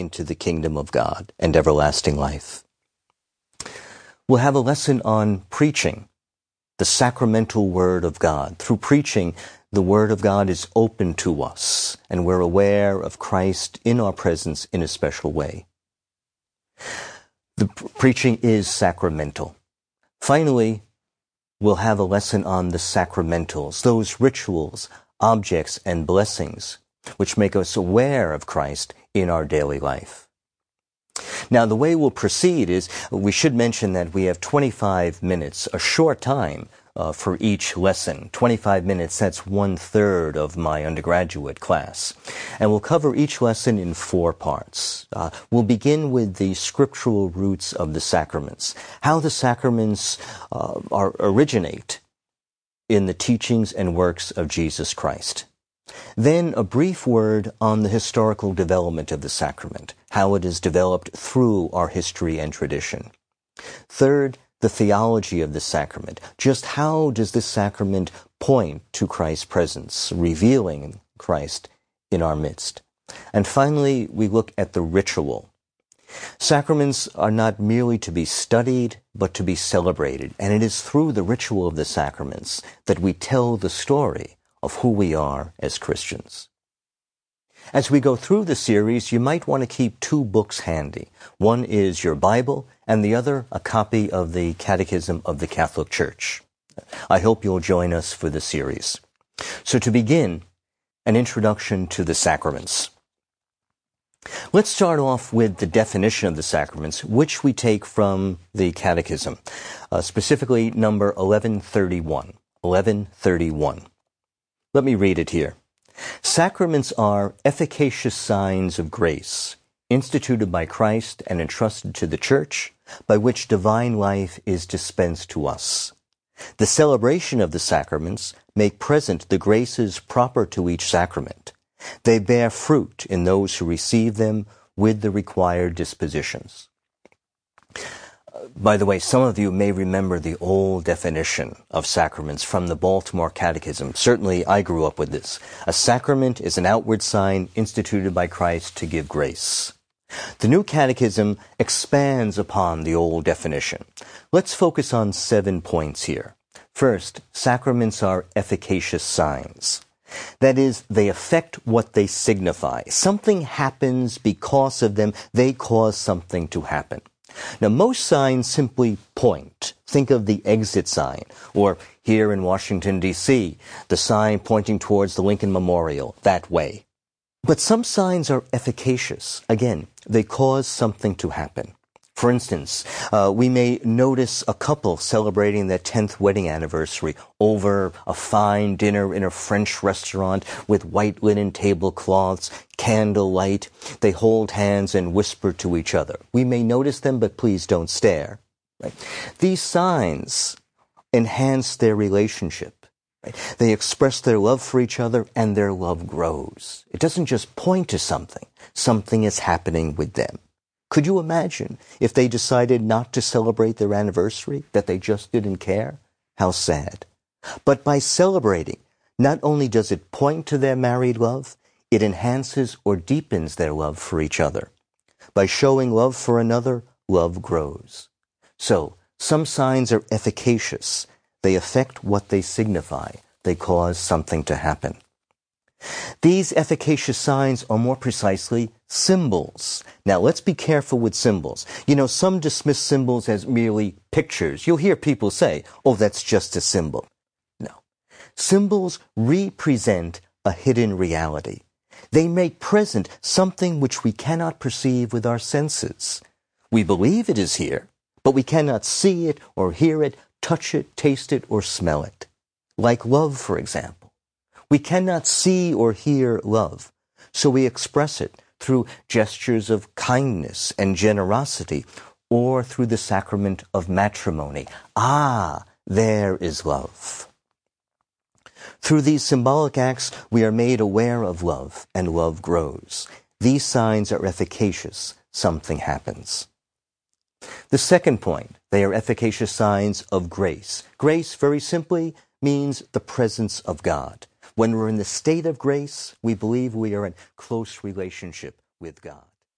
into the kingdom of God and everlasting life. We'll have a lesson on preaching, the sacramental word of God. Through preaching, the word of God is open to us, and we're aware of Christ in our presence in a special way. The preaching is sacramental. Finally, we'll have a lesson on the sacramentals, those rituals, objects, and blessings which make us aware of Christ in our daily life. Now, the way we'll proceed is we should mention that we have 25 minutes, a short time uh, for each lesson. 25 minutes, that's one third of my undergraduate class. And we'll cover each lesson in four parts. Uh, we'll begin with the scriptural roots of the sacraments, how the sacraments uh, are, originate in the teachings and works of Jesus Christ. Then a brief word on the historical development of the sacrament, how it is developed through our history and tradition. Third, the theology of the sacrament. Just how does this sacrament point to Christ's presence, revealing Christ in our midst? And finally, we look at the ritual. Sacraments are not merely to be studied, but to be celebrated. And it is through the ritual of the sacraments that we tell the story of who we are as Christians. As we go through the series, you might want to keep two books handy. One is your Bible, and the other a copy of the Catechism of the Catholic Church. I hope you'll join us for the series. So to begin, an introduction to the sacraments. Let's start off with the definition of the sacraments, which we take from the Catechism, uh, specifically number 1131. 1131. Let me read it here. Sacraments are efficacious signs of grace, instituted by Christ and entrusted to the Church, by which divine life is dispensed to us. The celebration of the sacraments make present the graces proper to each sacrament. They bear fruit in those who receive them with the required dispositions. By the way, some of you may remember the old definition of sacraments from the Baltimore Catechism. Certainly, I grew up with this. A sacrament is an outward sign instituted by Christ to give grace. The new catechism expands upon the old definition. Let's focus on seven points here. First, sacraments are efficacious signs. That is, they affect what they signify. Something happens because of them. They cause something to happen. Now, most signs simply point. Think of the exit sign, or here in Washington, D.C., the sign pointing towards the Lincoln Memorial, that way. But some signs are efficacious. Again, they cause something to happen. For instance, uh, we may notice a couple celebrating their 10th wedding anniversary over a fine dinner in a French restaurant with white linen tablecloths, candlelight. They hold hands and whisper to each other. We may notice them, but please don't stare. Right? These signs enhance their relationship. Right? They express their love for each other and their love grows. It doesn't just point to something. Something is happening with them. Could you imagine if they decided not to celebrate their anniversary, that they just didn't care? How sad. But by celebrating, not only does it point to their married love, it enhances or deepens their love for each other. By showing love for another, love grows. So, some signs are efficacious. They affect what they signify. They cause something to happen. These efficacious signs are more precisely symbols. Now let's be careful with symbols. You know, some dismiss symbols as merely pictures. You'll hear people say, oh, that's just a symbol. No. Symbols represent a hidden reality. They make present something which we cannot perceive with our senses. We believe it is here, but we cannot see it or hear it, touch it, taste it, or smell it. Like love, for example. We cannot see or hear love, so we express it through gestures of kindness and generosity or through the sacrament of matrimony. Ah, there is love. Through these symbolic acts, we are made aware of love, and love grows. These signs are efficacious. Something happens. The second point, they are efficacious signs of grace. Grace, very simply, means the presence of God. When we're in the state of grace, we believe we are in close relationship with God.